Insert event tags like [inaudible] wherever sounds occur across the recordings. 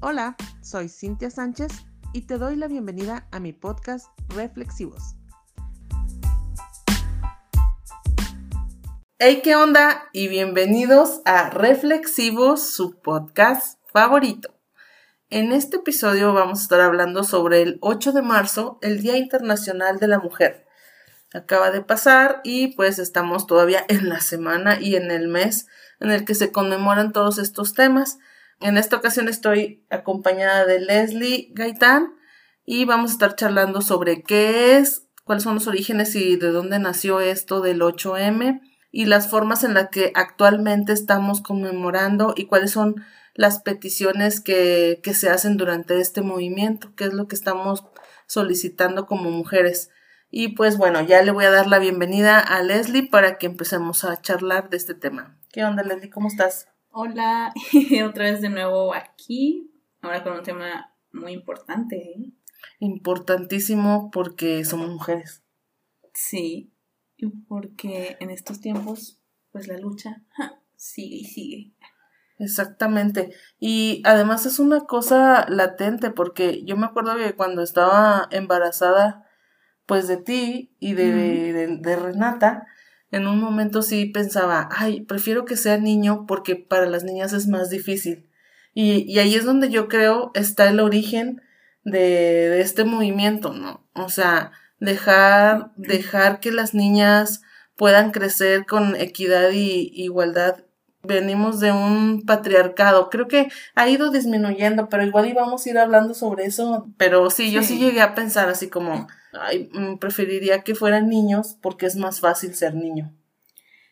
Hola, soy Cintia Sánchez y te doy la bienvenida a mi podcast Reflexivos. Hey, ¿qué onda? Y bienvenidos a Reflexivos, su podcast favorito. En este episodio vamos a estar hablando sobre el 8 de marzo, el Día Internacional de la Mujer. Acaba de pasar y pues estamos todavía en la semana y en el mes en el que se conmemoran todos estos temas. En esta ocasión estoy acompañada de Leslie Gaitán y vamos a estar charlando sobre qué es, cuáles son los orígenes y de dónde nació esto del 8M y las formas en las que actualmente estamos conmemorando y cuáles son las peticiones que, que se hacen durante este movimiento, qué es lo que estamos solicitando como mujeres. Y pues bueno, ya le voy a dar la bienvenida a Leslie para que empecemos a charlar de este tema. ¿Qué onda, Leslie? ¿Cómo estás? Hola, [laughs] otra vez de nuevo aquí, ahora con un tema muy importante. ¿eh? Importantísimo porque somos mujeres. Sí, y porque en estos tiempos, pues la lucha sigue y sigue. Exactamente. Y además es una cosa latente porque yo me acuerdo que cuando estaba embarazada, pues de ti y de, de Renata, en un momento sí pensaba, ay, prefiero que sea niño porque para las niñas es más difícil. Y, y ahí es donde yo creo está el origen de, de, este movimiento, ¿no? O sea, dejar, dejar que las niñas puedan crecer con equidad y igualdad. Venimos de un patriarcado. Creo que ha ido disminuyendo, pero igual íbamos a ir hablando sobre eso. Pero sí, yo sí llegué a pensar así como, ay, mm, preferiría que fueran niños porque es más fácil ser niño.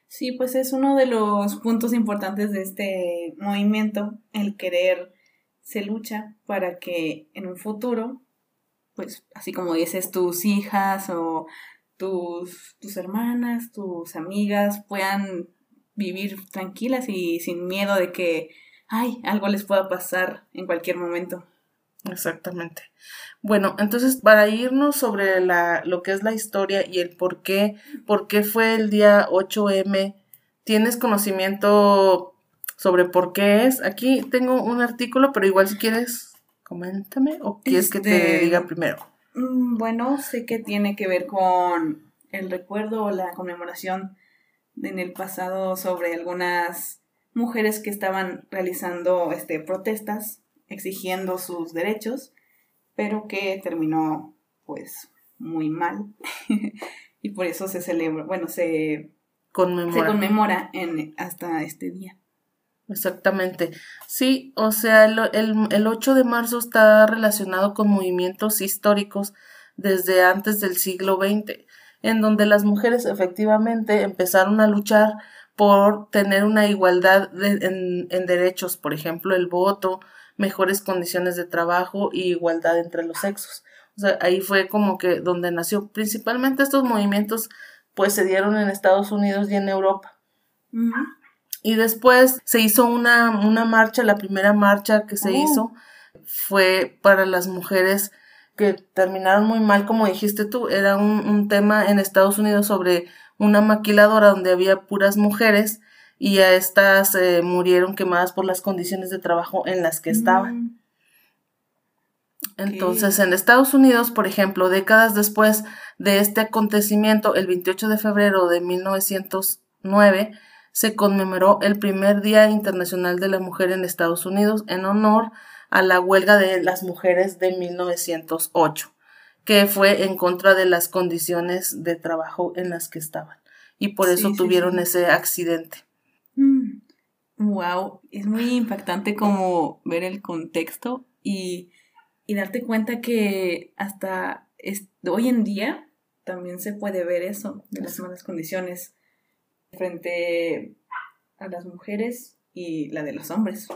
Sí, pues es uno de los puntos importantes de este movimiento, el querer se lucha para que en un futuro, pues así como dices, tus hijas o tus, tus hermanas, tus amigas puedan vivir tranquilas y sin miedo de que, ay, algo les pueda pasar en cualquier momento. Exactamente. Bueno, entonces para irnos sobre la, lo que es la historia y el por qué, por qué fue el día 8M, ¿tienes conocimiento sobre por qué es? Aquí tengo un artículo, pero igual si quieres, coméntame o quieres que te Este, diga primero. Mm, Bueno, sé que tiene que ver con el recuerdo o la conmemoración en el pasado sobre algunas mujeres que estaban realizando este, protestas exigiendo sus derechos, pero que terminó pues muy mal [laughs] y por eso se celebra, bueno, se, Conmemora. se conmemora en, hasta este día. Exactamente. Sí, o sea, el, el, el 8 de marzo está relacionado con movimientos históricos desde antes del siglo XX, en donde las mujeres efectivamente empezaron a luchar por tener una igualdad de- en, en derechos, por ejemplo, el voto, mejores condiciones de trabajo y igualdad entre los sexos. O sea, ahí fue como que donde nació. Principalmente estos movimientos pues se dieron en Estados Unidos y en Europa. Y después se hizo una, una marcha, la primera marcha que se Oh. hizo fue para las mujeres que terminaron muy mal, como dijiste tú, era un, un tema en Estados Unidos sobre una maquiladora donde había puras mujeres y a estas eh, murieron quemadas por las condiciones de trabajo en las que estaban. Mm, Entonces, en Estados Unidos, por ejemplo, décadas después de este acontecimiento, el 28 de febrero de 1909, se conmemoró el primer Día Internacional de la Mujer en Estados Unidos en honor a la huelga de las mujeres de 1908, que fue en contra de las condiciones de trabajo en las que estaban. Y por eso Sí, tuvieron sí. ese accidente. Wow, es muy impactante como ver el contexto y, y darte cuenta que hasta es- hoy en día también se puede ver eso de las malas condiciones frente a las mujeres y la de los hombres,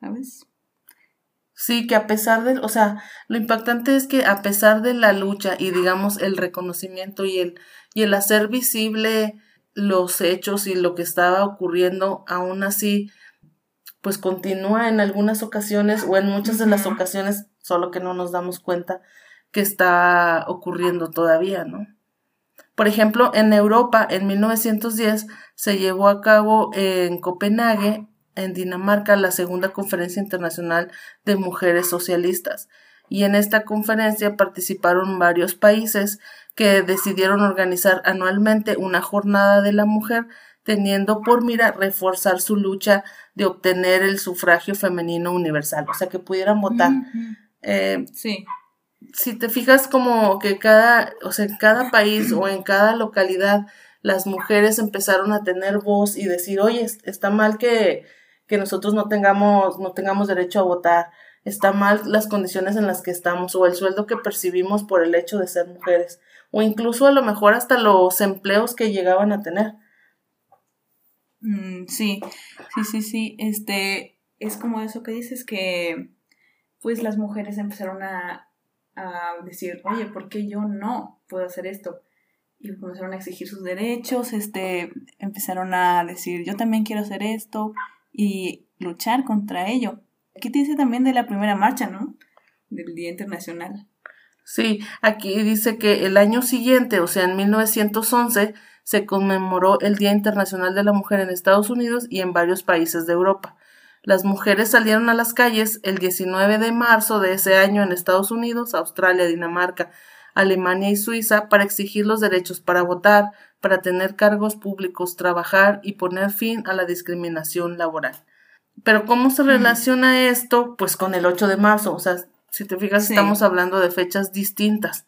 ¿sabes? Sí, que a pesar de, o sea, lo impactante es que a pesar de la lucha y digamos el reconocimiento y el, y el hacer visible los hechos y lo que estaba ocurriendo, aún así, pues continúa en algunas ocasiones o en muchas de las ocasiones, solo que no nos damos cuenta que está ocurriendo todavía, ¿no? Por ejemplo, en Europa, en 1910, se llevó a cabo en Copenhague en Dinamarca la segunda conferencia internacional de mujeres socialistas y en esta conferencia participaron varios países que decidieron organizar anualmente una jornada de la mujer teniendo por mira reforzar su lucha de obtener el sufragio femenino universal, o sea, que pudieran votar. Eh, sí. Si te fijas como que cada, o sea, en cada país o en cada localidad las mujeres empezaron a tener voz y decir, oye, está mal que, que nosotros no tengamos, no tengamos derecho a votar, está mal las condiciones en las que estamos o el sueldo que percibimos por el hecho de ser mujeres o incluso a lo mejor hasta los empleos que llegaban a tener. Mm, sí, sí, sí, sí. Este, es como eso que dices que pues las mujeres empezaron a, a decir, oye, ¿por qué yo no puedo hacer esto? Y comenzaron a exigir sus derechos, este, empezaron a decir, yo también quiero hacer esto y luchar contra ello. Aquí te dice también de la primera marcha, ¿no? Del Día Internacional. Sí, aquí dice que el año siguiente, o sea, en 1911, se conmemoró el Día Internacional de la Mujer en Estados Unidos y en varios países de Europa. Las mujeres salieron a las calles el 19 de marzo de ese año en Estados Unidos, Australia, Dinamarca, Alemania y Suiza para exigir los derechos para votar, para tener cargos públicos, trabajar y poner fin a la discriminación laboral. Pero ¿cómo se relaciona esto? Pues con el 8 de marzo, o sea, si te fijas, estamos hablando de fechas distintas.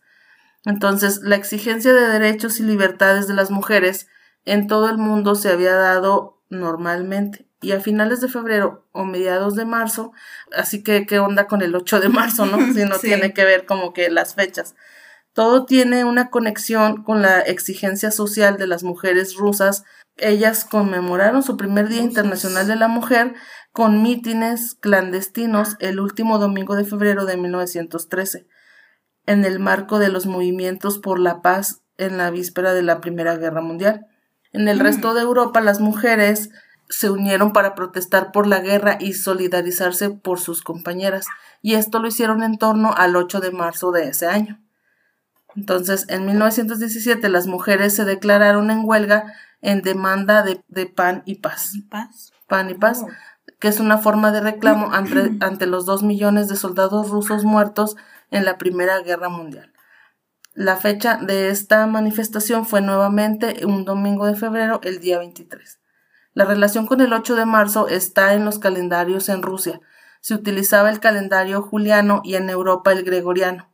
Entonces, la exigencia de derechos y libertades de las mujeres en todo el mundo se había dado normalmente. Y a finales de febrero o mediados de marzo, así que qué onda con el 8 de marzo, ¿no? [laughs] Si no tiene que ver como que las fechas. Todo tiene una conexión con la exigencia social de las mujeres rusas. Ellas conmemoraron su primer Día Internacional de la Mujer con mítines clandestinos el último domingo de febrero de 1913 en el marco de los movimientos por la paz en la víspera de la Primera Guerra Mundial. En el mm. resto de Europa las mujeres se unieron para protestar por la guerra y solidarizarse por sus compañeras, y esto lo hicieron en torno al 8 de marzo de ese año. Entonces, en 1917 las mujeres se declararon en huelga en demanda de, pan y paz. ¿Paz? Pan y paz, oh. que es una forma de reclamo [clears throat] ante, ante los dos millones de soldados rusos muertos en la Primera Guerra Mundial. La fecha de esta manifestación fue nuevamente un domingo de febrero, el día 23. La relación con el 8 de marzo está en los calendarios en Rusia. Se utilizaba el calendario juliano y en Europa el gregoriano.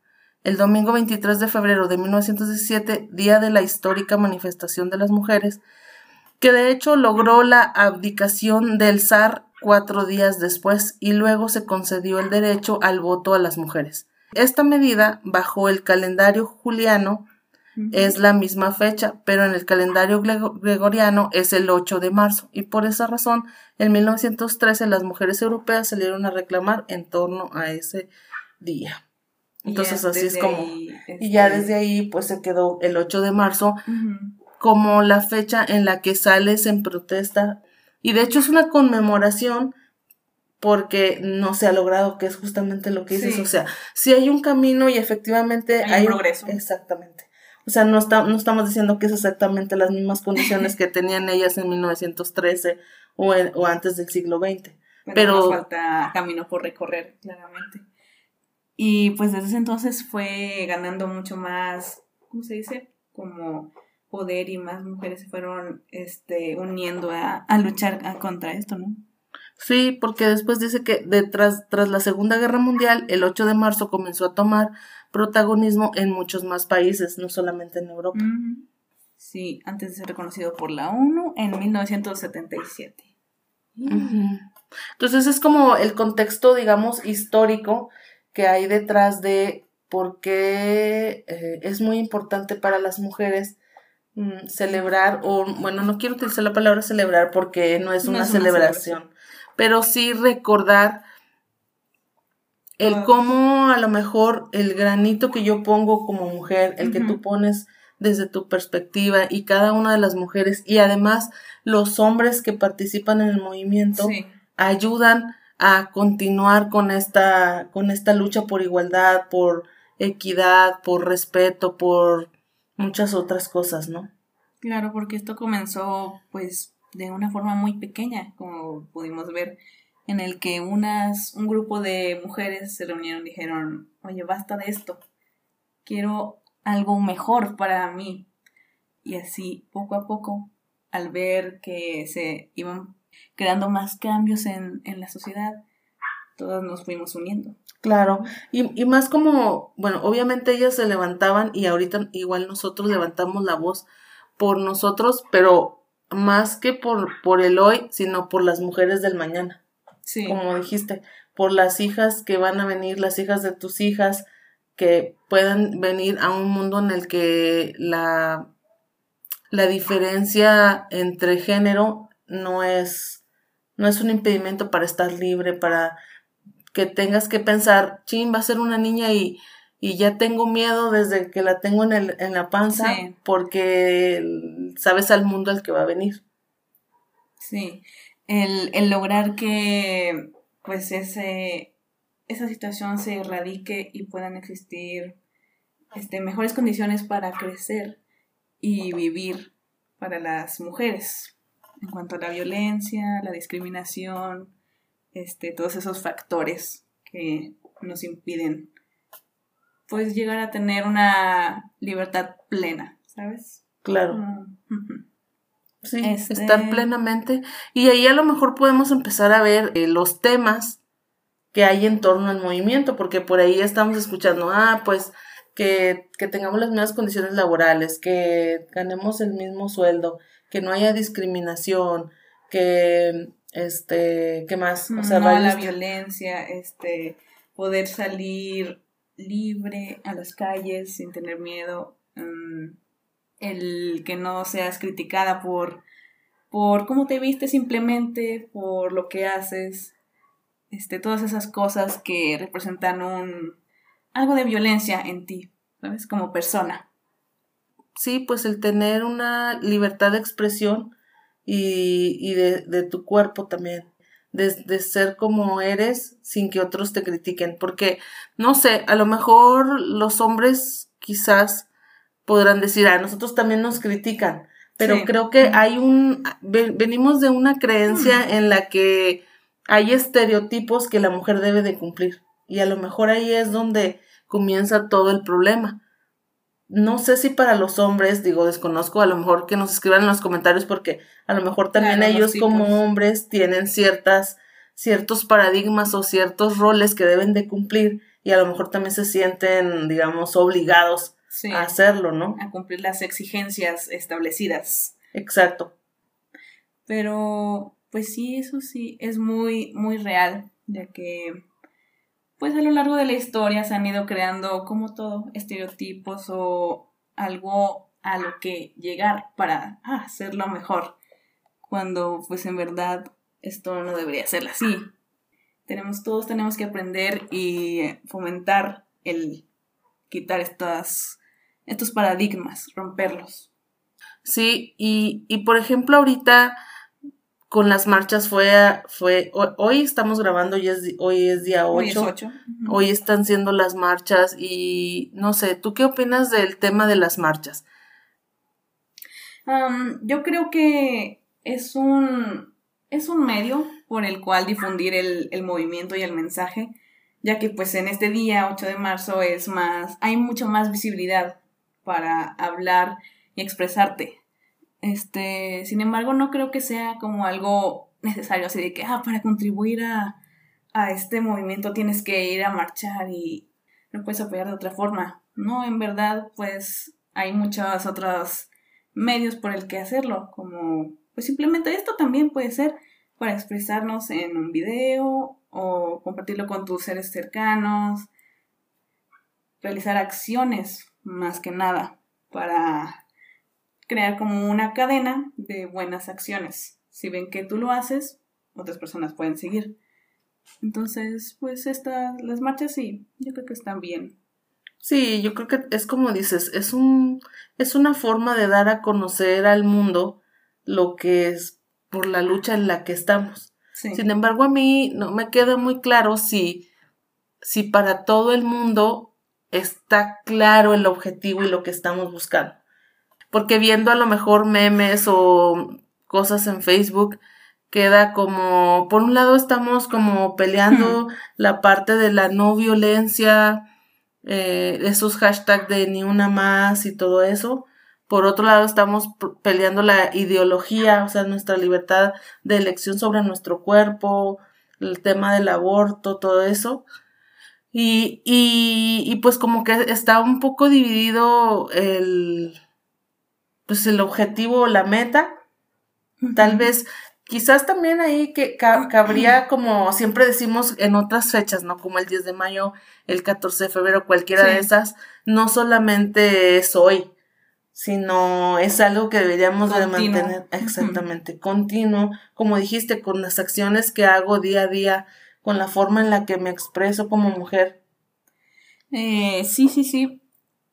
El domingo 23 de febrero de 1917, día de la histórica manifestación de las mujeres, que de hecho logró la abdicación del zar cuatro días después y luego se concedió el derecho al voto a las mujeres. Esta medida, bajo el calendario juliano, es la misma fecha, pero en el calendario gregoriano es el 8 de marzo, y por esa razón, en 1913 las mujeres europeas salieron a reclamar en torno a ese día. Entonces así es como... Y ya este desde ahí pues se quedó el 8 de marzo como la fecha en la que sales en protesta. Y de hecho es una conmemoración porque no se ha logrado, que es justamente lo que dices. O sea, si hay un camino y efectivamente hay, un progreso. Exactamente. O sea, no, no estamos diciendo que es exactamente las mismas condiciones [laughs] que tenían ellas en 1913 o, o antes del siglo XX. Pero, nos falta camino por recorrer, claramente. Y pues desde ese entonces fue ganando mucho más, ¿cómo se dice? Como poder y más mujeres se fueron este, uniendo a, a luchar contra esto, ¿no? Sí, porque después dice que detrás, tras la Segunda Guerra Mundial, el 8 de marzo comenzó a tomar protagonismo en muchos más países, no solamente en Europa. Sí, antes de ser reconocido por la ONU en 1977. Entonces es como el contexto, digamos, histórico que hay detrás de por qué eh, es muy importante para las mujeres mm, celebrar, o bueno, no quiero utilizar la palabra celebrar porque no es, una, celebración, pero sí recordar el ah. cómo a lo mejor el granito que yo pongo como mujer, el que tú pones desde tu perspectiva y cada una de las mujeres y además los hombres que participan en el movimiento ayudan a continuar con esta con esta lucha por igualdad, por equidad, por respeto, por muchas otras cosas, ¿no? Claro, porque esto comenzó pues de una forma muy pequeña, como pudimos ver, en el que unas, un grupo de mujeres se reunieron y dijeron, oye, basta de esto, quiero algo mejor para mí. Y así, poco a poco, al ver que se iban creando más cambios en, en la sociedad, todos nos fuimos uniendo. Claro, y, y más como, bueno, obviamente ellas se levantaban y ahorita igual nosotros levantamos la voz por nosotros, pero más que por, por el hoy, sino por las mujeres del mañana. Sí. Como dijiste, por las hijas que van a venir, las hijas de tus hijas, que puedan venir a un mundo en el que la, la diferencia entre género no es, no es un impedimento para estar libre, para que tengas que pensar, chin, va a ser una niña y, y ya tengo miedo desde que la tengo en, el, en la panza porque sabes al mundo al que va a venir. Sí, el, el lograr que pues ese, esa situación se erradique y puedan existir este, mejores condiciones para crecer y vivir para las mujeres en cuanto a la violencia, la discriminación, este, todos esos factores que nos impiden pues llegar a tener una libertad plena, ¿sabes? Claro. Mm, [laughs] sí, este estar plenamente. Y ahí a lo mejor podemos empezar a ver eh, los temas que hay en torno al movimiento, porque por ahí estamos escuchando, ah, pues que, que tengamos las mismas condiciones laborales, que ganemos el mismo sueldo, que no haya discriminación, que este, ¿qué más? O sea, no la violencia, este, poder salir libre a las calles sin tener miedo, mm, el que no seas criticada por, por cómo te viste simplemente, por lo que haces, este, todas esas cosas que representan un algo de violencia en ti, ¿sabes? Como persona. Sí, pues el tener una libertad de expresión y, y de, de tu cuerpo también. De, de, ser como eres sin que otros te critiquen. Porque, no sé, a lo mejor los hombres quizás podrán decir, a ah, nosotros también nos critican. Pero creo que hay un, venimos de una creencia en la que hay estereotipos que la mujer debe de cumplir. Y a lo mejor ahí es donde comienza todo el problema no sé si para los hombres, digo, desconozco, a lo mejor que nos escriban en los comentarios porque a lo mejor también ellos como hombres tienen ciertas, ciertos paradigmas o ciertos roles que deben de cumplir y a lo mejor también se sienten, digamos, obligados a hacerlo, ¿no? A cumplir las exigencias establecidas. Exacto. Pero, pues sí, eso sí, es muy, muy real, ya que pues a lo largo de la historia se han ido creando como todo estereotipos o algo a lo que llegar para ah, hacerlo mejor cuando pues en verdad esto no debería ser así. Tenemos todos tenemos que aprender y fomentar el quitar estas estos paradigmas romperlos. Sí y, y por ejemplo ahorita con las marchas fue, fue hoy, estamos grabando y es, hoy es día 8. Hoy, están siendo las marchas y no sé, ¿tú qué opinas del tema de las marchas? yo creo que es un, es un medio por el cual difundir el, el movimiento y el mensaje, ya que pues en este día 8 de marzo es más, hay mucha más visibilidad para hablar y expresarte este, sin embargo, no creo que sea como algo necesario, así de que, ah, para contribuir a, a este movimiento tienes que ir a marchar y no puedes apoyar de otra forma. No, en verdad, pues hay muchos otros medios por el que hacerlo, como, pues simplemente esto también puede ser para expresarnos en un video o compartirlo con tus seres cercanos, realizar acciones más que nada para crear como una cadena de buenas acciones. Si ven que tú lo haces, otras personas pueden seguir. Entonces, pues estas, las marchas sí, yo creo que están bien. Sí, yo creo que es como dices, es un, es una forma de dar a conocer al mundo lo que es por la lucha en la que estamos. Sin embargo, a mí no me queda muy claro si, si para todo el mundo está claro el objetivo y lo que estamos buscando porque viendo a lo mejor memes o cosas en Facebook, queda como, por un lado estamos como peleando la parte de la no violencia, eh, esos hashtags de ni una más y todo eso. Por otro lado, estamos peleando la ideología, o sea, nuestra libertad de elección sobre nuestro cuerpo, el tema del aborto, todo eso. Y, y, y pues como que está un poco dividido el, pues el objetivo o la meta. Tal vez Quizás también ahí que cabría, como siempre decimos en otras fechas, ¿no? Como el 10 de mayo, el 14 de febrero, cualquiera de esas, no solamente es hoy, sino es algo que deberíamos de mantener exactamente continuo, como dijiste, con las acciones que hago día a día, con la forma en la que me expreso como mujer. Eh, sí, sí, sí.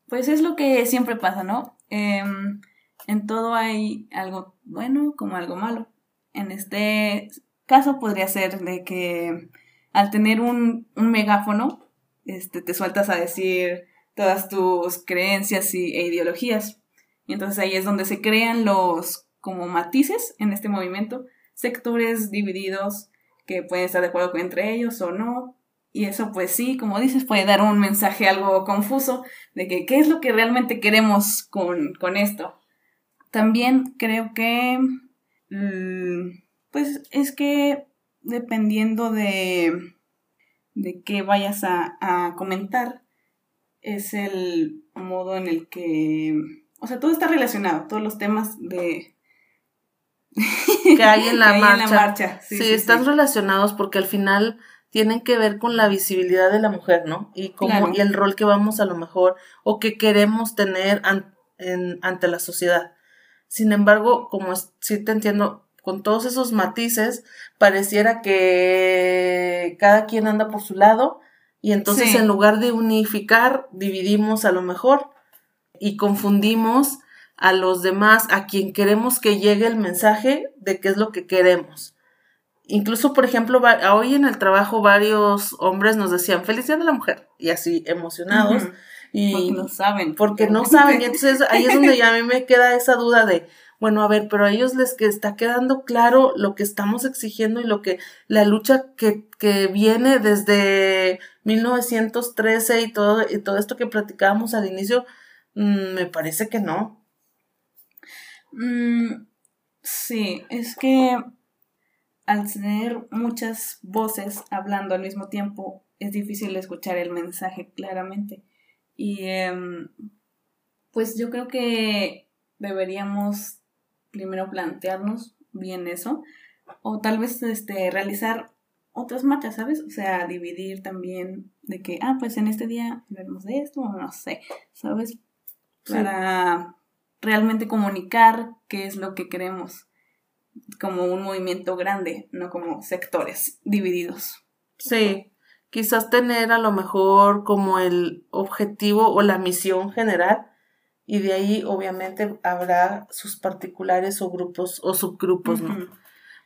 Pues es lo que siempre pasa, ¿no? Em, en todo hay algo bueno como algo malo. En este caso podría ser de que al tener un, megáfono, este, te sueltas a decir todas tus creencias y, e ideologías. Y entonces ahí es donde se crean los como matices en este movimiento, sectores divididos que pueden estar de acuerdo entre ellos o no. Y eso pues sí, como dices, puede dar un mensaje algo confuso de que qué es lo que realmente queremos con, con esto. También creo que Mm, pues es que dependiendo de, de qué vayas a, a comentar, es el modo en el que, o sea, todo está relacionado, todos los temas de... [laughs] que hay en la marcha. Sí, están relacionados porque al final tienen que ver con la visibilidad de la mujer, ¿no? Y como y el rol que vamos a lo mejor o que queremos tener ante la sociedad. Sin embargo, como sí te entiendo, con todos esos matices, pareciera que cada quien anda por su lado y entonces en lugar de unificar, dividimos a lo mejor y confundimos a los demás, a quien queremos que llegue el mensaje de qué es lo que queremos. Incluso, por ejemplo, hoy en el trabajo varios hombres nos decían feliz día de la mujer y así emocionados. Y porque no saben. Porque no saben. Y entonces ahí es donde ya a mí me queda esa duda de, bueno, a ver, pero a ellos les que está quedando claro lo que estamos exigiendo y lo que la lucha que, que viene desde 1913 y todo, y todo esto que platicábamos al inicio, mm, me parece que no. Mm, sí, es que al tener muchas voces hablando al mismo tiempo, es difícil escuchar el mensaje claramente. Y em, pues yo creo que deberíamos primero plantearnos bien eso, o tal vez este, realizar otras marchas, ¿sabes? O sea, dividir también de que, ah, pues en este día hablaremos de esto, o no sé, ¿sabes? Para realmente comunicar qué es lo que queremos como un movimiento grande, no como sectores divididos. Sí, quizás tener a lo mejor como el objetivo o la misión general y de ahí obviamente habrá sus particulares o grupos o subgrupos, ¿no?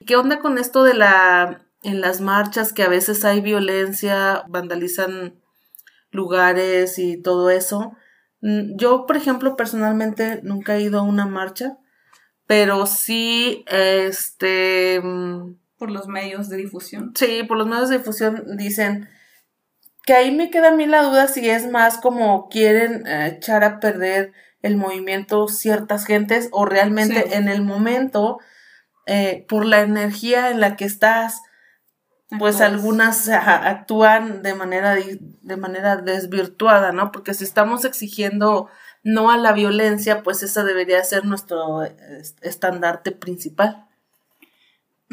¿Qué onda con esto de la en las marchas que a veces hay violencia, vandalizan lugares y todo eso? Mm, yo, por ejemplo, personalmente nunca he ido a una marcha, pero sí, este... Por los medios de difusión. Sí, por los medios de difusión dicen que ahí me queda a mí la duda si es más como quieren eh, echar a perder el movimiento ciertas gentes o realmente en el momento, eh, por la energía en la que estás, pues algunas actúan de manera, de manera desvirtuada, ¿no? Porque si estamos exigiendo no a la violencia, pues esa debería ser nuestro estandarte principal.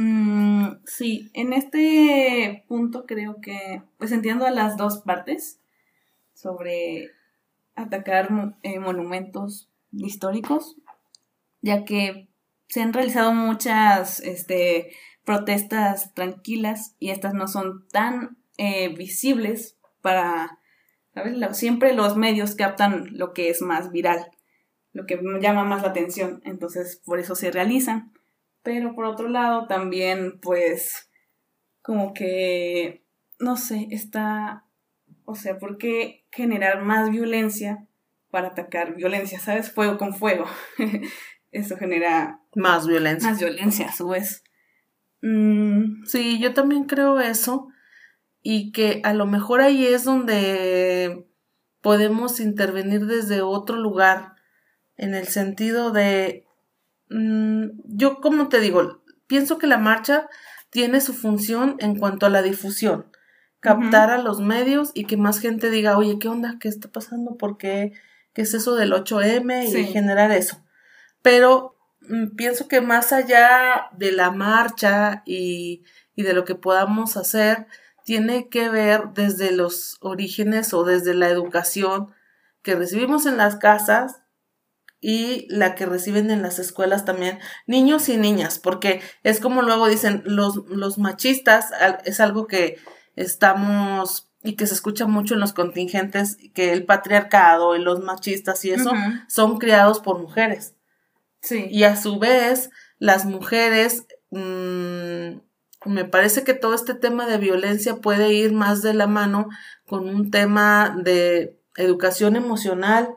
Mm, sí, en este punto creo que, pues entiendo a las dos partes sobre atacar eh, monumentos históricos, ya que se han realizado muchas este, protestas tranquilas y estas no son tan eh, visibles para, ¿sabes? siempre los medios captan lo que es más viral, lo que llama más la atención, entonces por eso se realizan. Pero por otro lado también pues como que, no sé, está o sea, ¿por qué generar más violencia para atacar violencia? ¿Sabes? Fuego con fuego. [laughs] Eso genera más violencia. Más violencia, a su vez. Mm, Sí, yo también creo eso y que a lo mejor ahí es donde podemos intervenir desde otro lugar, en el sentido de, mm, yo como te digo, pienso que la marcha tiene su función en cuanto a la difusión, captar a los medios y que más gente diga, oye, ¿qué onda? ¿Qué está pasando? ¿Por qué? ¿Qué es eso del 8M? Y Sí. generar eso. Pero mm, pienso que más allá de la marcha y, y de lo que podamos hacer, tiene que ver desde los orígenes o desde la educación que recibimos en las casas y la que reciben en las escuelas también, niños y niñas, porque es como luego dicen, los, los machistas, es algo que estamos y que se escucha mucho en los contingentes, que el patriarcado y los machistas y eso son criados por mujeres. sí. Y a su vez, las mujeres, mm, me parece que todo este tema de violencia puede ir más de la mano con un tema de educación emocional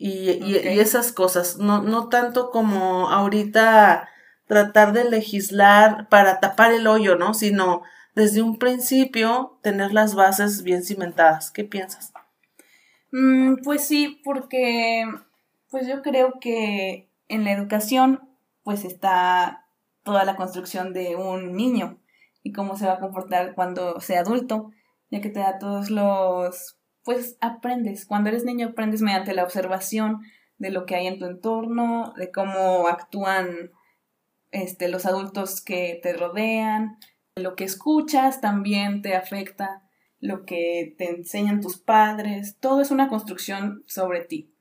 y, y- esas cosas. No, no tanto como ahorita tratar de legislar para tapar el hoyo, ¿no? Sino desde un principio tener las bases bien cimentadas. ¿Qué piensas? Mm, pues sí, porque pues yo creo que en la educación pues está toda la construcción de un niño y cómo se va a comportar cuando sea adulto, ya que te da todos los pues aprendes, cuando eres niño aprendes mediante la observación de lo que hay en tu entorno, de cómo actúan este los adultos que te rodean, lo que escuchas también te afecta lo que te enseñan tus padres, todo es una construcción sobre ti.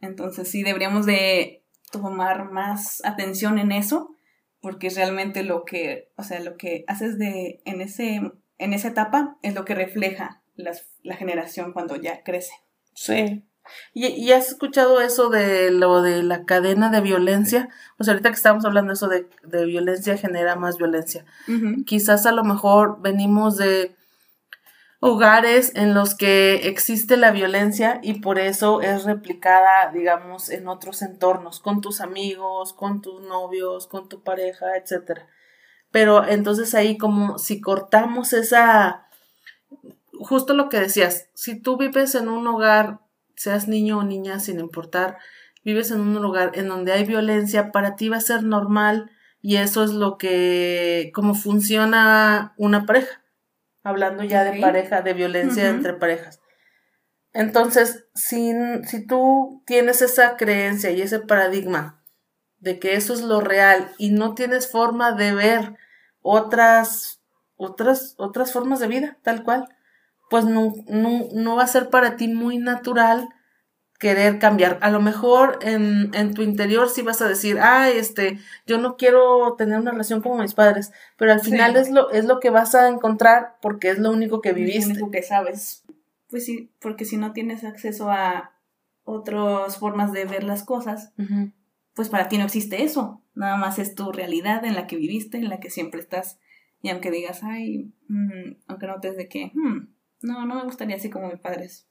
Entonces sí deberíamos de tomar más atención en eso, porque es realmente lo que, o sea, lo que haces de en ese en esa etapa es lo que refleja las- la generación cuando ya crece. Sí. ¿Y, y has escuchado eso de lo de la cadena de violencia? Sea, ahorita que estamos hablando de eso de, de violencia genera más violencia. Quizás a lo mejor venimos de hogares en los que existe la violencia y por eso es replicada, digamos, en otros entornos, con tus amigos, con tus novios, con tu pareja, etcétera. Pero entonces ahí como si cortamos esa, justo lo que decías, si tú vives en un hogar, seas niño o niña, sin importar, vives en un lugar en donde hay violencia, para ti va a ser normal y eso es lo que, como funciona una pareja, hablando ya de pareja, de violencia entre parejas. Entonces, si, si tú tienes esa creencia y ese paradigma de que eso es lo real y no tienes forma de ver otras, otras, otras formas de vida, tal cual, pues no, no, no va a ser para ti muy natural querer cambiar. A lo mejor en, en tu interior sí vas a decir, ah, este, yo no quiero tener una relación como mis padres, pero al Sí. final es lo, es lo que vas a encontrar porque es lo único que Es lo viviste. único que sabes. Pues sí, porque si no tienes acceso a otras formas de ver las cosas, pues para ti no existe eso. Nada más es tu realidad en la que viviste, en la que siempre estás. Y aunque digas, ay, mm", aunque notes de que, "Hmm, no, no me gustaría así como mis padres.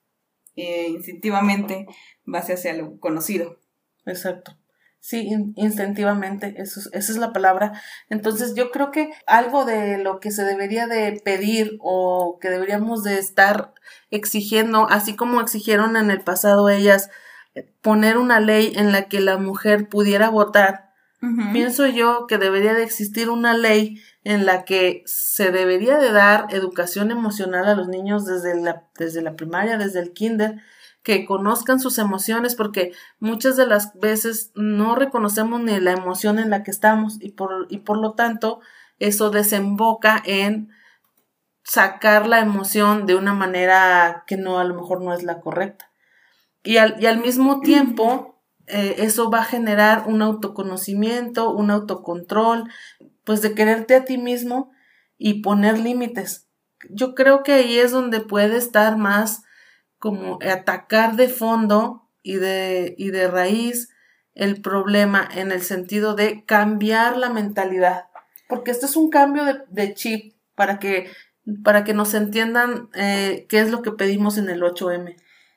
Eh, instintivamente vas hacia lo conocido. Exacto. Sí, in- instintivamente, eso es- esa es la palabra. Entonces yo creo que algo de lo que se debería de pedir o que deberíamos de estar exigiendo, así como exigieron en el pasado ellas, eh, poner una ley en la que la mujer pudiera votar, Pienso yo que debería de existir una ley en la que se debería de dar educación emocional a los niños desde la, desde la primaria, desde el kinder, que conozcan sus emociones, porque muchas de las veces no reconocemos ni la emoción en la que estamos y por, y por lo tanto eso desemboca en sacar la emoción de una manera que no, a lo mejor no es la correcta. Y al, y al mismo tiempo, eh, eso va a generar un autoconocimiento, un autocontrol, pues de quererte a ti mismo y poner límites. Yo creo que ahí es donde puede estar más como atacar de fondo y de, y de raíz el problema en el sentido de cambiar la mentalidad. Porque esto es un cambio de, de chip para que, para que nos entiendan eh, qué es lo que pedimos en el 8M.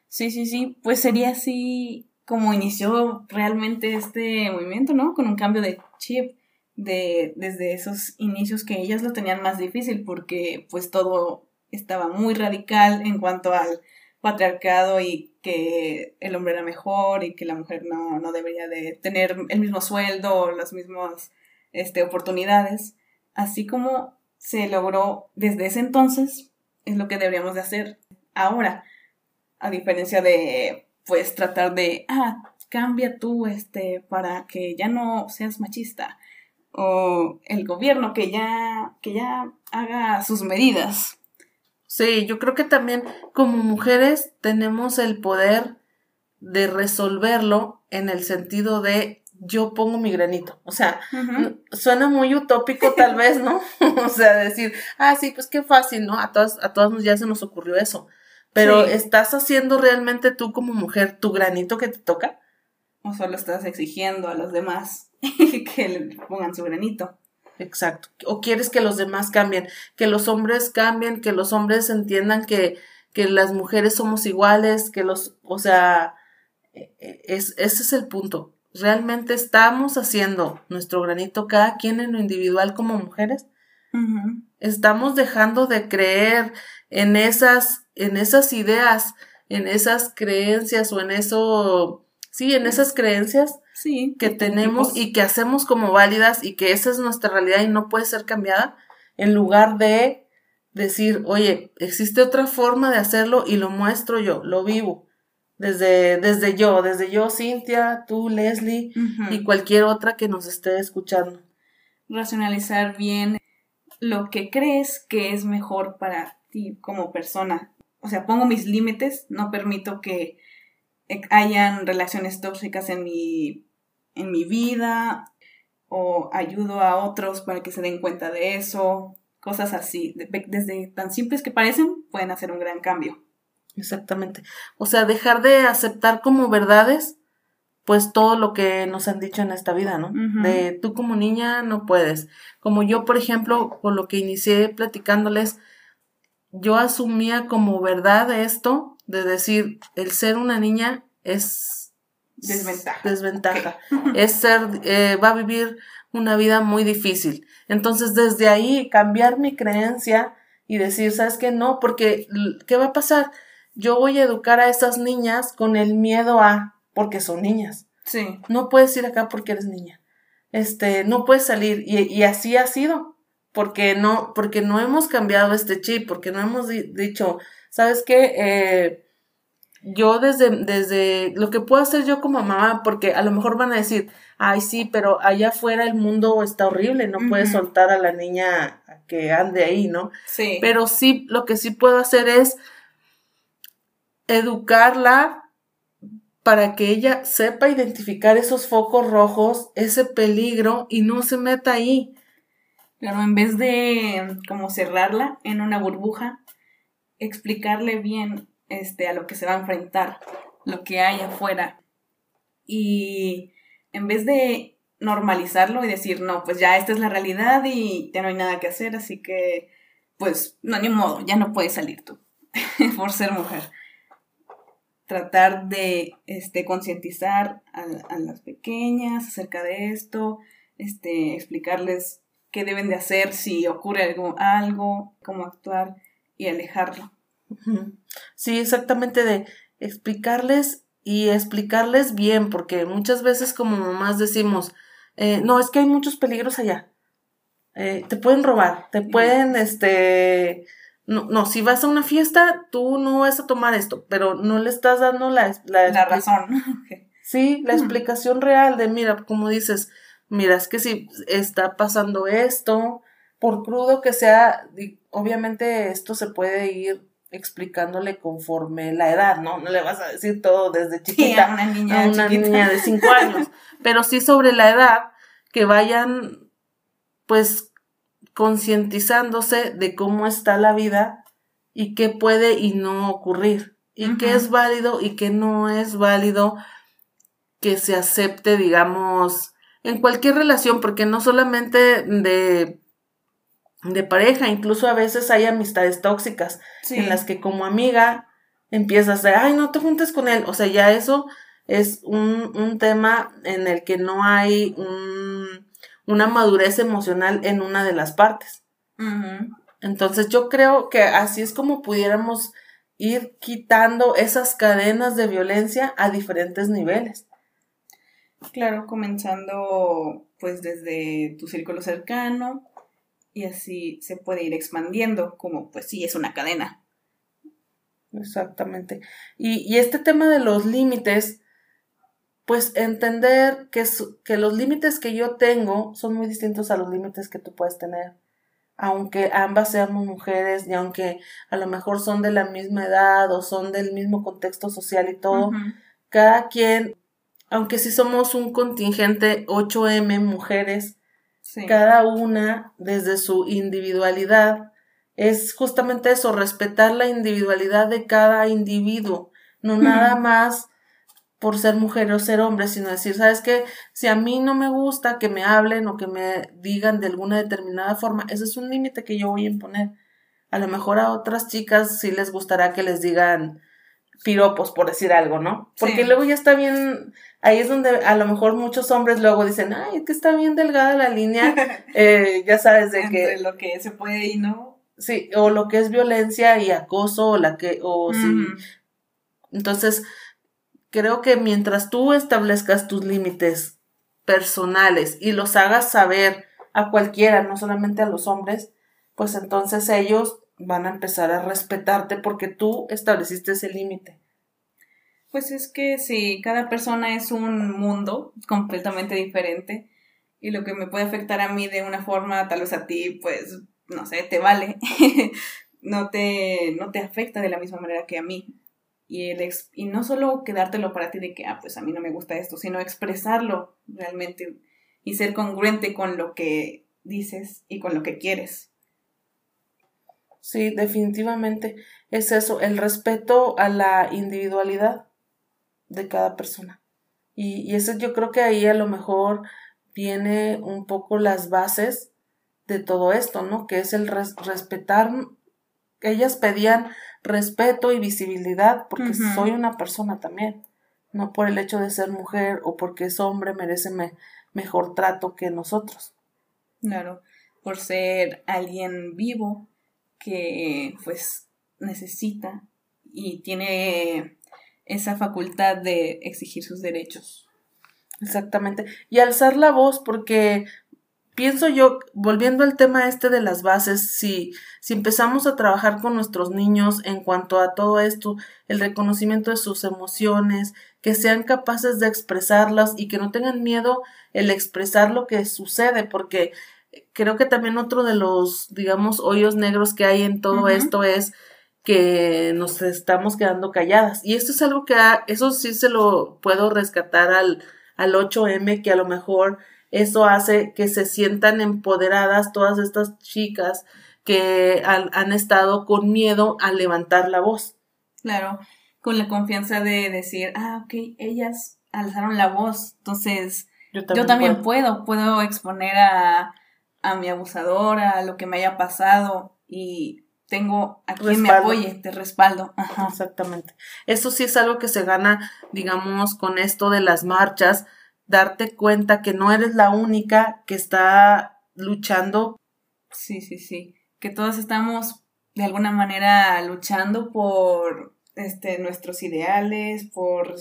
Sí, sí, sí. Pues sería así como inició realmente este movimiento, ¿no? Con un cambio de chip de, desde esos inicios que ellas lo tenían más difícil porque pues todo estaba muy radical en cuanto al patriarcado y que el hombre era mejor y que la mujer no, no debería de tener el mismo sueldo o las mismas este, oportunidades. Así como se logró desde ese entonces, es lo que deberíamos de hacer ahora, a diferencia de pues tratar de, ah, cambia tú este para que ya no seas machista o el gobierno que ya que ya haga sus medidas. Sí, yo creo que también como mujeres tenemos el poder de resolverlo en el sentido de yo pongo mi granito. O sea, suena muy utópico tal vez, ¿no? [laughs] o sea, decir, ah, sí, pues qué fácil, ¿no? A todas, a todas ya se nos ocurrió eso. Pero ¿estás haciendo realmente tú como mujer tu granito que te toca? O solo estás exigiendo a los demás [laughs] que le pongan su granito. Exacto. O quieres que los demás cambien, que los hombres cambien, que los hombres entiendan que, que las mujeres somos iguales, que los, o sea, e, e, es, ese es el punto. ¿Realmente estamos haciendo nuestro granito cada quien en lo individual como mujeres? Estamos dejando de creer en esas en esas ideas, en esas creencias o en eso, sí, en esas creencias sí, que tenemos y que hacemos como válidas y que esa es nuestra realidad y no puede ser cambiada, en lugar de decir, oye, existe otra forma de hacerlo y lo muestro yo, lo vivo. Desde, desde yo, desde yo, Cintia, tú, Leslie y cualquier otra que nos esté escuchando. Racionalizar bien lo que crees que es mejor para como persona o sea, pongo mis límites, no permito que hayan relaciones tóxicas en mi, en mi vida o ayudo a otros para que se den cuenta de eso, cosas así, desde tan simples que parecen, pueden hacer un gran cambio. Exactamente. O sea, dejar de aceptar como verdades, pues todo lo que nos han dicho en esta vida, ¿no? De tú como niña no puedes. Como yo, por ejemplo, con lo que inicié platicándoles, yo asumía como verdad esto de decir, el ser una niña es desventaja. Desventaja. [laughs] Es ser, eh, va a vivir una vida muy difícil. Entonces, desde ahí, cambiar mi creencia y decir, ¿sabes qué? No, porque, ¿qué va a pasar? Yo voy a educar a esas niñas con el miedo a, porque son niñas. Sí. No puedes ir acá porque eres niña. Este, no puedes salir. Y, y así ha sido porque no, porque no hemos cambiado este chip, porque no hemos dicho, ¿sabes qué? Eh, yo desde, desde lo que puedo hacer yo como mamá, porque a lo mejor van a decir, ay sí, pero allá afuera el mundo está horrible, no puedes soltar a la niña que ande ahí, ¿no? Sí. Pero sí, lo que sí puedo hacer es educarla para que ella sepa identificar esos focos rojos, ese peligro y no se meta ahí. Pero en vez de como cerrarla en una burbuja, explicarle bien este, a lo que se va a enfrentar, lo que hay afuera. Y en vez de normalizarlo y decir, no, pues ya esta es la realidad y ya no hay nada que hacer, así que, pues, no, ni modo, ya no puedes salir tú [laughs] por ser mujer. Tratar de este, concientizar a, las pequeñas acerca de esto, este, explicarles qué deben de hacer si ocurre algo, algo cómo actuar y alejarlo. Sí, exactamente de explicarles y explicarles bien, porque muchas veces como mamás decimos, eh, no, es que hay muchos peligros allá. Eh, te pueden robar, te pueden, este, no, no, si vas a una fiesta, tú no vas a tomar esto, pero no le estás dando la, la, razón. [laughs] Sí, la explicación real de, mira, como dices, mira, es que si está pasando esto, por crudo que sea, obviamente esto se puede ir explicándole conforme la edad, ¿no? No le vas a decir todo desde chiquita a una niña, una niña de cinco años, pero sí sobre la edad que vayan, pues, concientizándose de cómo está la vida y qué puede y no ocurrir, y qué es válido y qué no es válido que se acepte, digamos, en cualquier relación, porque no solamente de, de pareja, incluso a veces hay amistades tóxicas en las que como amiga empiezas de, ay, no te juntes con él, o sea, ya eso es un, un tema en el que no hay una madurez emocional en una de las partes. Entonces yo creo que así es como pudiéramos ir quitando esas cadenas de violencia a diferentes niveles. Claro, comenzando pues desde tu círculo cercano y así se puede ir expandiendo como pues sí es una cadena. Exactamente. Y, y este tema de los límites, pues entender que, que los límites que yo tengo son muy distintos a los límites que tú puedes tener. Aunque ambas seamos mujeres y aunque a lo mejor son de la misma edad o son del mismo contexto social y todo, cada quien, aunque sí somos un contingente 8M mujeres, cada una desde su individualidad, es justamente eso, respetar la individualidad de cada individuo, no nada más por ser mujer o ser hombre, sino decir, ¿sabes qué? Si a mí no me gusta que me hablen o que me digan de alguna determinada forma, ese es un límite que yo voy a imponer. A lo mejor a otras chicas sí les gustará que les digan piropos, por decir algo, ¿no? Porque luego ya está bien, ahí es donde a lo mejor muchos hombres luego dicen, ay, es que está bien delgada la línea, [laughs] eh, ya sabes de Entre lo que se puede y no. Sí, o lo que es violencia y acoso, o la que, o sí. Entonces, creo que mientras tú establezcas tus límites personales y los hagas saber a cualquiera, no solamente a los hombres, pues entonces ellos van a empezar a respetarte porque tú estableciste ese límite. Pues es que si cada persona es un mundo completamente diferente y lo que me puede afectar a mí de una forma, tal vez a ti, pues, no sé, te vale, [laughs] no, te, no te afecta de la misma manera que a mí y, el y no solo quedártelo para ti de que, ah, pues a mí no me gusta esto, sino expresarlo realmente y ser congruente con lo que dices y con lo que quieres. Sí, definitivamente es eso, el respeto a la individualidad de cada persona. Y, y eso yo creo que ahí a lo mejor viene un poco las bases de todo esto, ¿no? Que es el respetar. Ellas pedían respeto y visibilidad porque soy una persona también, no por el hecho de ser mujer o porque es hombre merece mejor trato que nosotros. Claro, por ser alguien vivo que pues necesita y tiene esa facultad de exigir sus derechos. Exactamente. Y alzar la voz porque pienso yo, volviendo al tema este de las bases, si, si empezamos a trabajar con nuestros niños en cuanto a todo esto, el reconocimiento de sus emociones, que sean capaces de expresarlas y que no tengan miedo el expresar lo que sucede, porque creo que también otro de los, digamos, hoyos negros que hay en todo esto es que nos estamos quedando calladas. Y esto es algo que, eso sí se lo puedo rescatar al, al 8M, que a lo mejor eso hace que se sientan empoderadas todas estas chicas que han, estado con miedo a levantar la voz. Claro, con la confianza de decir, ah, ok, ellas alzaron la voz, entonces yo también, puedo. puedo, exponer a, a mi abusadora, a lo que me haya pasado y tengo a quien me apoye, te respaldo. Exactamente. Eso sí es algo que se gana, digamos, con esto de las marchas, darte cuenta que no eres la única que está luchando. Sí, sí, sí. Que todos estamos de alguna manera luchando por este, nuestros ideales, por,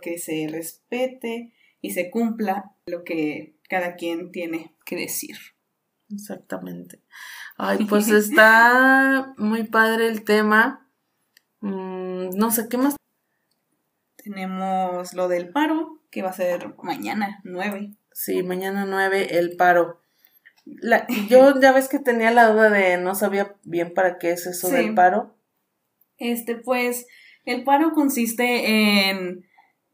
que se respete y se cumpla lo que cada quien tiene que decir. Exactamente. Ay, [laughs] pues está muy padre el tema. Mm, no sé, ¿qué más? Tenemos lo del paro, que va a ser mañana, 9. Sí, mañana 9 el paro. La, [laughs] yo ya ves que tenía la duda de no sabía bien para qué es eso del paro. Este, pues, el paro consiste en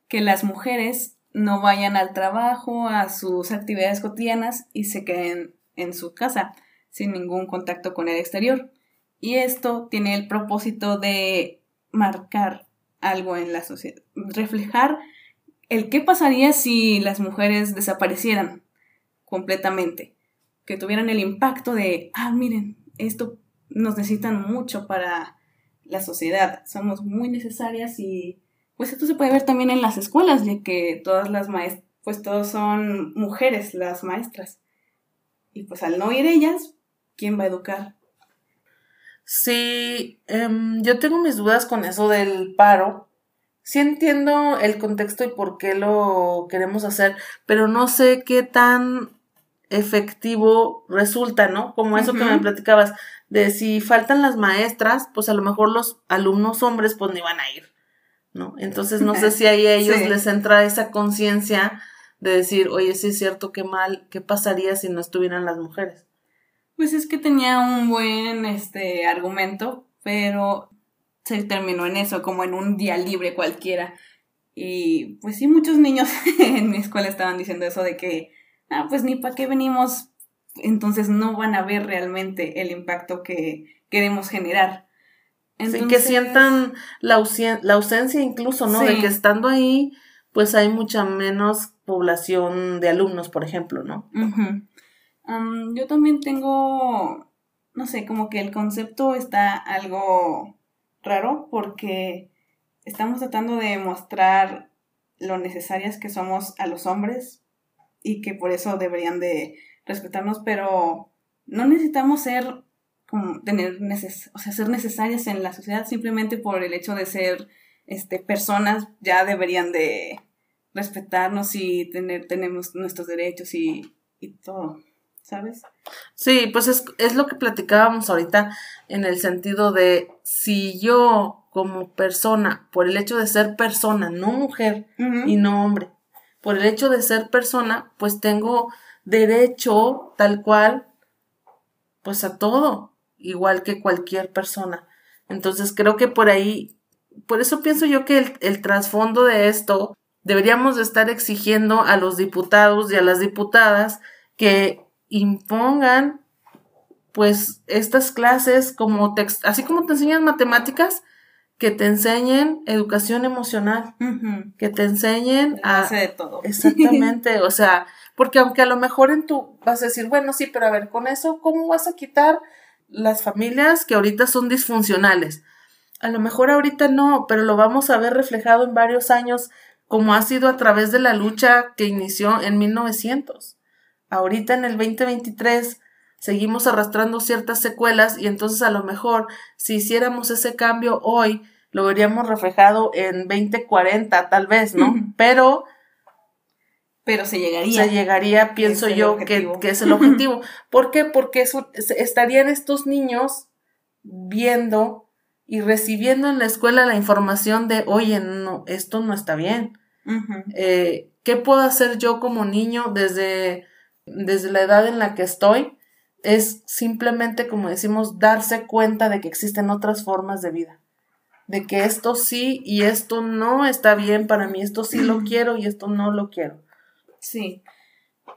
que las mujeres no vayan al trabajo, a sus actividades cotidianas y se queden en su casa sin ningún contacto con el exterior. Y esto tiene el propósito de marcar algo en la sociedad, reflejar el qué pasaría si las mujeres desaparecieran completamente, que tuvieran el impacto de, ah, miren, esto nos necesitan mucho para la sociedad, somos muy necesarias y pues esto se puede ver también en las escuelas, ya que todas las maestras, pues todos son mujeres las maestras. Y pues al no ir ellas, ¿quién va a educar? Sí, em, yo tengo mis dudas con eso del paro. Sí entiendo el contexto y por qué lo queremos hacer, pero no sé qué tan efectivo resulta, ¿no? Como eso que me platicabas, de si faltan las maestras, pues a lo mejor los alumnos hombres pues ni van a ir, ¿no? Entonces no sé [laughs] si ahí a ellos les entra esa conciencia de decir, oye, sí es cierto, qué mal, ¿qué pasaría si no estuvieran las mujeres? Pues es que tenía un buen este argumento, pero se terminó en eso, como en un día libre cualquiera. Y pues sí, muchos niños [laughs] en mi escuela estaban diciendo eso de que, ah, pues ni para qué venimos, entonces no van a ver realmente el impacto que queremos generar. Entonces, que sientan la, la ausencia incluso, ¿no? De que estando ahí, pues hay mucha menos población de alumnos, por ejemplo, ¿no? Yo también tengo, no sé, como que el concepto está algo raro porque estamos tratando de mostrar lo necesarias que somos a los hombres y que por eso deberían de respetarnos, pero no necesitamos ser como tener neces o sea, ser necesarias en la sociedad simplemente por el hecho de ser este personas ya deberían de respetarnos y tener tenemos nuestros derechos y, y todo. ¿Sabes? Sí, pues es, es lo que platicábamos ahorita en el sentido de si yo como persona, por el hecho de ser persona, no mujer y no hombre, por el hecho de ser persona, pues tengo derecho tal cual, pues a todo, igual que cualquier persona. Entonces creo que por ahí, por eso pienso yo que el, el trasfondo de esto, deberíamos de estar exigiendo a los diputados y a las diputadas que impongan pues estas clases como text así como te enseñan matemáticas, que te enseñen educación emocional, que te enseñen a de todo. Exactamente, [laughs] o sea, porque aunque a lo mejor en tu vas a decir, bueno, sí, pero a ver, con eso ¿cómo vas a quitar las familias que ahorita son disfuncionales? A lo mejor ahorita no, pero lo vamos a ver reflejado en varios años como ha sido a través de la lucha que inició en 1900 ahorita en el 2023 seguimos arrastrando ciertas secuelas y entonces a lo mejor si hiciéramos ese cambio hoy lo veríamos reflejado en 2040 tal vez, ¿no? Pero pero se llegaría. Se llegaría, pienso yo, que, que, es el objetivo. ¿Por qué? Porque eso, estarían estos niños viendo y recibiendo en la escuela la información de, oye, no, esto no está bien. Eh, ¿Qué puedo hacer yo como niño desde desde la edad en la que estoy, es simplemente, como decimos, darse cuenta de que existen otras formas de vida, de que esto sí y esto no está bien para mí, esto sí lo [clears throat] quiero y esto no lo quiero. Sí.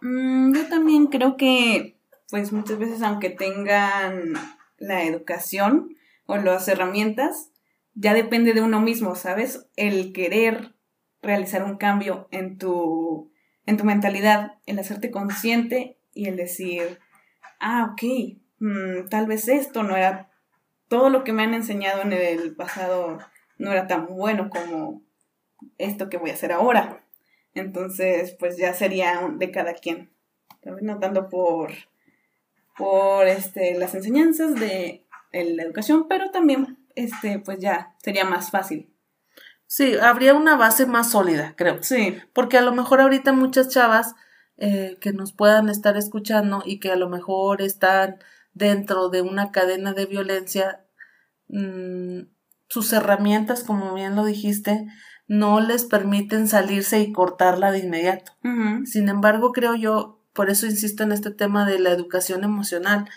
Mm, yo también creo que, pues muchas veces, aunque tengan la educación o las herramientas, ya depende de uno mismo, ¿sabes? El querer realizar un cambio en tu en tu mentalidad, el hacerte consciente y el decir, ah, ok, mm, tal vez esto no era, todo lo que me han enseñado en el pasado no era tan bueno como esto que voy a hacer ahora. Entonces, pues ya sería de cada quien. Tal no tanto por, por este, las enseñanzas de la educación, pero también, este, pues ya sería más fácil. Sí, habría una base más sólida, creo. Sí. Porque a lo mejor ahorita muchas chavas eh, que nos puedan estar escuchando y que a lo mejor están dentro de una cadena de violencia, mm, sus herramientas, como bien lo dijiste, no les permiten salirse y cortarla de inmediato. Sin embargo, creo yo, por eso insisto en este tema de la educación emocional.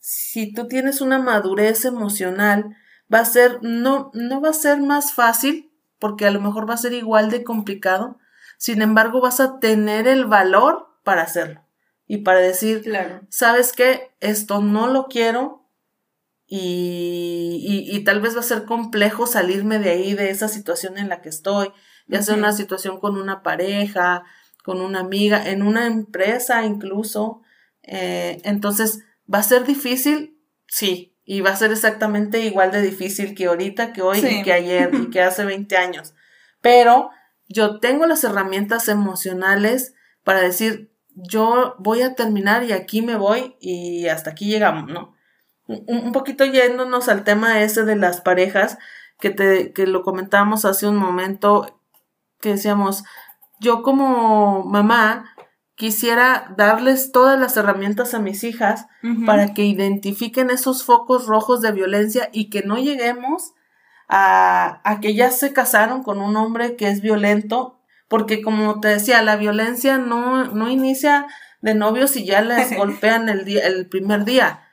Si tú tienes una madurez emocional, va a ser, no, no va a ser más fácil porque a lo mejor va a ser igual de complicado, sin embargo vas a tener el valor para hacerlo y para decir, claro. sabes qué, esto no lo quiero y, y, tal vez va a ser complejo salirme de ahí, de esa situación en la que estoy, ya sea una situación con una pareja, con una amiga, en una empresa incluso. Eh, entonces, ¿va a ser difícil? Sí, y va a ser exactamente igual de difícil que ahorita, que hoy y que ayer y que hace 20 años. pero yo tengo las herramientas emocionales para decir, yo voy a terminar y aquí me voy y hasta aquí llegamos, ¿no? Un, poquito yéndonos al tema ese de las parejas, que, te, que lo comentábamos hace un momento, que decíamos, yo como mamá quisiera darles todas las herramientas a mis hijas para que identifiquen esos focos rojos de violencia y que no lleguemos a, a que ya se casaron con un hombre que es violento, porque como te decía, la violencia no, no inicia de novios y ya les [laughs] golpean el día, el primer día,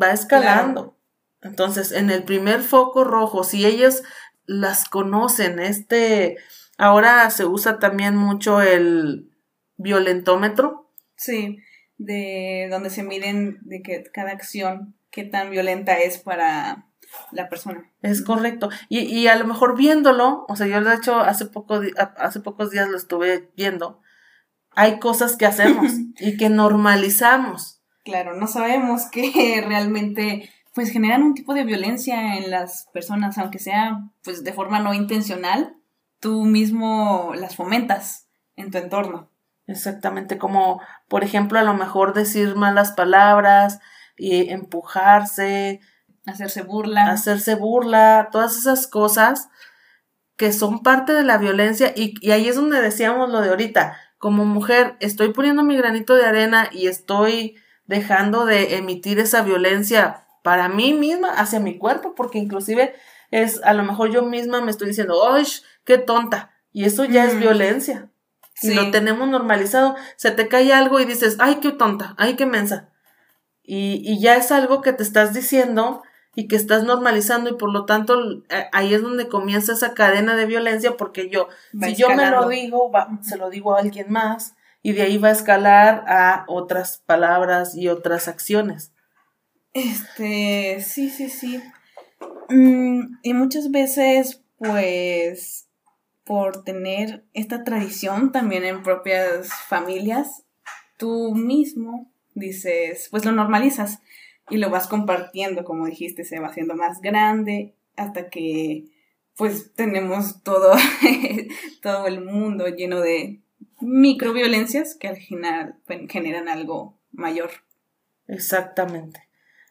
va escalando. Entonces, en el primer foco rojo, si ellos las conocen, este, ahora se usa también mucho el violentómetro. Sí, de donde se miden de que cada acción, qué tan violenta es para la persona. Es correcto. Y, y a lo mejor viéndolo, o sea, yo de hecho hace, poco, hace pocos días lo estuve viendo, hay cosas que hacemos [laughs] y que normalizamos. Claro, no sabemos que [laughs] realmente pues generan un tipo de violencia en las personas, aunque sea pues de forma no intencional, tú mismo las fomentas en tu entorno. Exactamente, como por ejemplo a lo mejor decir malas palabras y empujarse, hacerse burla. Hacerse burla, todas esas cosas que son parte de la violencia y, y ahí es donde decíamos lo de ahorita, como mujer estoy poniendo mi granito de arena y estoy dejando de emitir esa violencia para mí misma hacia mi cuerpo, porque inclusive es a lo mejor yo misma me estoy diciendo, ¡ay, qué tonta! Y eso ya es violencia. Si lo tenemos normalizado, se te cae algo y dices, ¡ay, qué tonta! ¡ay, qué mensa! Y, y ya es algo que te estás diciendo y que estás normalizando y por lo tanto ahí es donde comienza esa cadena de violencia porque yo, si yo me lo digo, se lo digo a alguien más y de ahí va a escalar a otras palabras y otras acciones. Este, sí, sí, sí. Mm, y muchas veces, pues, por tener esta tradición también en propias familias, tú mismo dices, pues lo normalizas y lo vas compartiendo, como dijiste, se va haciendo más grande hasta que pues tenemos todo, [laughs] todo el mundo lleno de microviolencias que al final generan algo mayor. Exactamente.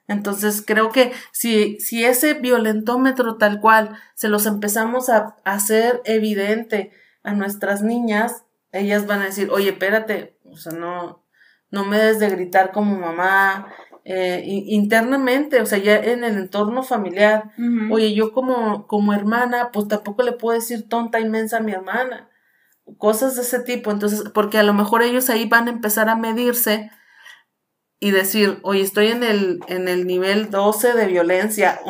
Entonces creo que si, si ese violentómetro tal cual se los empezamos a, hacer evidente a nuestras niñas, ellas van a decir, oye, espérate, o sea, no, no me des de gritar como mamá, eh, internamente, o sea, ya en el entorno familiar. Oye, yo como, como hermana, pues tampoco le puedo decir tonta inmensa a mi hermana. Cosas de ese tipo. Entonces, porque a lo mejor ellos ahí van a empezar a medirse y decir, oye, estoy en el, en el nivel 12 de violencia. [laughs]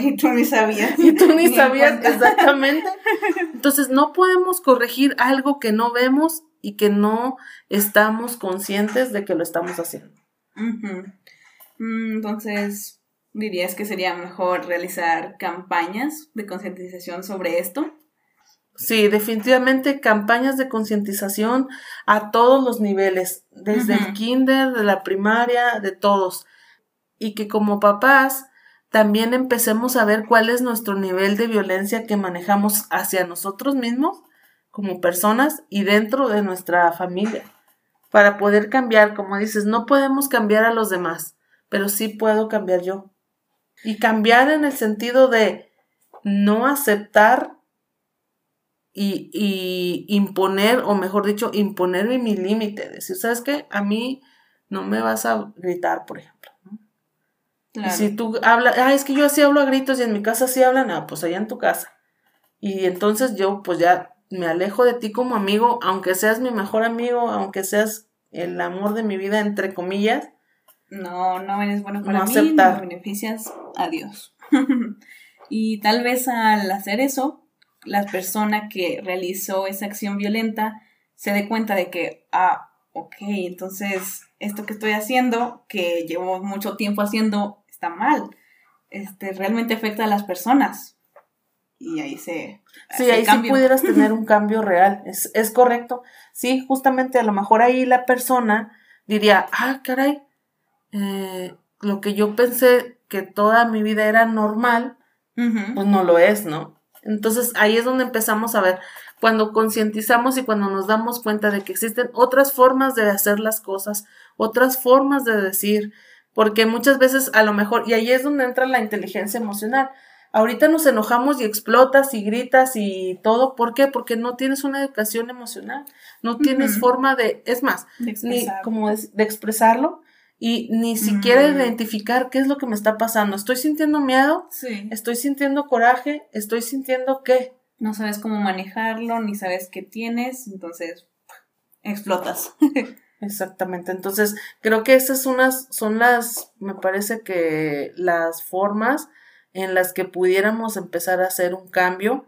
Sí, tú ni sabías. Y tú ni sabías exactamente. [laughs] Entonces, no podemos corregir algo que no vemos y que no estamos conscientes de que lo estamos haciendo. Mm, entonces, ¿dirías que sería mejor realizar campañas de concientización sobre esto? Sí, definitivamente campañas de concientización a todos los niveles, desde el kinder, de la primaria, de todos. Y que como papás también empecemos a ver cuál es nuestro nivel de violencia que manejamos hacia nosotros mismos como personas y dentro de nuestra familia. Para poder cambiar, como dices, no podemos cambiar a los demás, pero sí puedo cambiar yo. Y cambiar en el sentido de no aceptar y, imponer, o mejor dicho, imponer mi límite, decir, ¿sabes qué? A mí no me vas a gritar, por ejemplo. Y si tú hablas, ah, es que yo así hablo a gritos y en mi casa sí hablan, ah, pues allá en tu casa. Y entonces yo pues ya me alejo de ti como amigo, aunque seas mi mejor amigo, aunque seas el amor de mi vida, entre comillas. No, no eres bueno para mí, no beneficias a Dios. [laughs] y tal vez al hacer eso, la persona que realizó esa acción violenta se dé cuenta de que, ah, ok, entonces esto que estoy haciendo, que llevo mucho tiempo haciendo, está mal. Este, realmente afecta a las personas. Y ahí se... Sí, ahí sí pudieras tener un [laughs] cambio real. Es, es correcto. Sí, justamente a lo mejor ahí la persona diría, ah, caray, eh, lo que yo pensé que toda mi vida era normal, pues no lo es, ¿no? Entonces ahí es donde empezamos a ver, cuando concientizamos y cuando nos damos cuenta de que existen otras formas de hacer las cosas, otras formas de decir, porque muchas veces a lo mejor, y ahí es donde entra la inteligencia emocional. Ahorita nos enojamos y explotas y gritas y todo. ¿Por qué? Porque no tienes una educación emocional, no tienes forma de, es más, ni como de expresarlo y ni siquiera identificar qué es lo que me está pasando. ¿Estoy sintiendo miedo? Sí. ¿Estoy sintiendo coraje? ¿Estoy sintiendo qué? No sabes cómo manejarlo, ni sabes qué tienes, entonces explotas. [laughs] Exactamente. Entonces, creo que esas unas, son las, me parece que las formas en las que pudiéramos empezar a hacer un cambio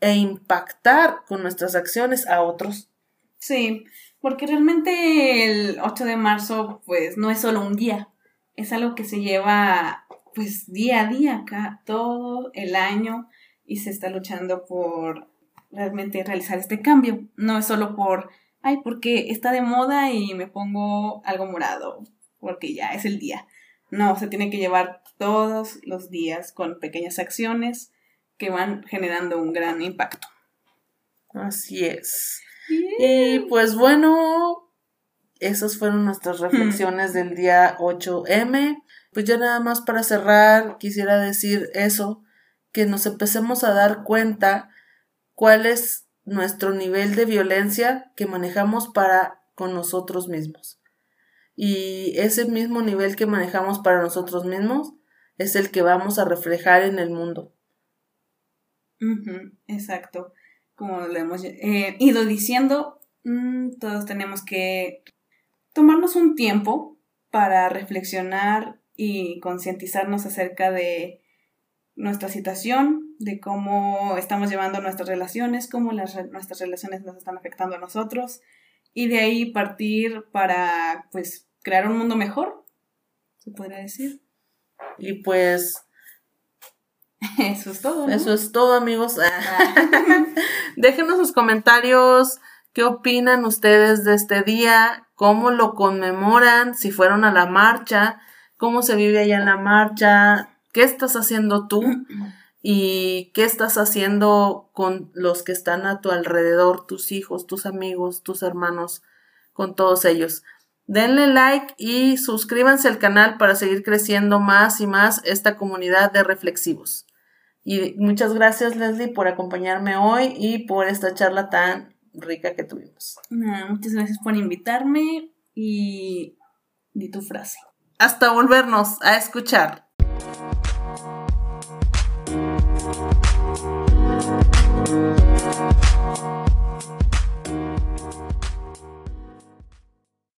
e impactar con nuestras acciones a otros. Sí, porque realmente el 8 de marzo, pues no es solo un día, es algo que se lleva pues día a día acá, todo el año y se está luchando por realmente realizar este cambio. No es solo por, ay, porque está de moda y me pongo algo morado, porque ya es el día. No, se tiene que llevar todos los días con pequeñas acciones que van generando un gran impacto. Así es. Y pues bueno, esas fueron nuestras hmm. reflexiones del día 8M. Pues ya nada más para cerrar, quisiera decir eso, que nos empecemos a dar cuenta cuál es nuestro nivel de violencia que manejamos para con nosotros mismos. Y ese mismo nivel que manejamos para nosotros mismos es el que vamos a reflejar en el mundo. exacto como lo hemos eh, ido diciendo, mm, todos tenemos que tomarnos un tiempo para reflexionar y concientizarnos acerca de nuestra situación, de cómo estamos llevando nuestras relaciones, cómo nuestras relaciones nos están afectando a nosotros y de ahí partir para pues crear un mundo mejor, se podría decir. Y pues [laughs] Eso es todo. Eso es todo, amigos. Ah. [laughs] Déjenos sus comentarios. ¿Qué opinan ustedes de este día? ¿Cómo lo conmemoran? Si fueron a la marcha, ¿cómo se vive allá en la marcha? ¿Qué estás haciendo tú? [clears throat] ¿Y qué estás haciendo con los que están a tu alrededor, tus hijos, tus amigos, tus hermanos, con todos ellos? Denle like y suscríbanse al canal para seguir creciendo más y más esta comunidad de reflexivos. Y muchas gracias, Leslie, por acompañarme hoy y por esta charla tan rica que tuvimos. muchas gracias por invitarme y di tu frase. Hasta volvernos a escuchar.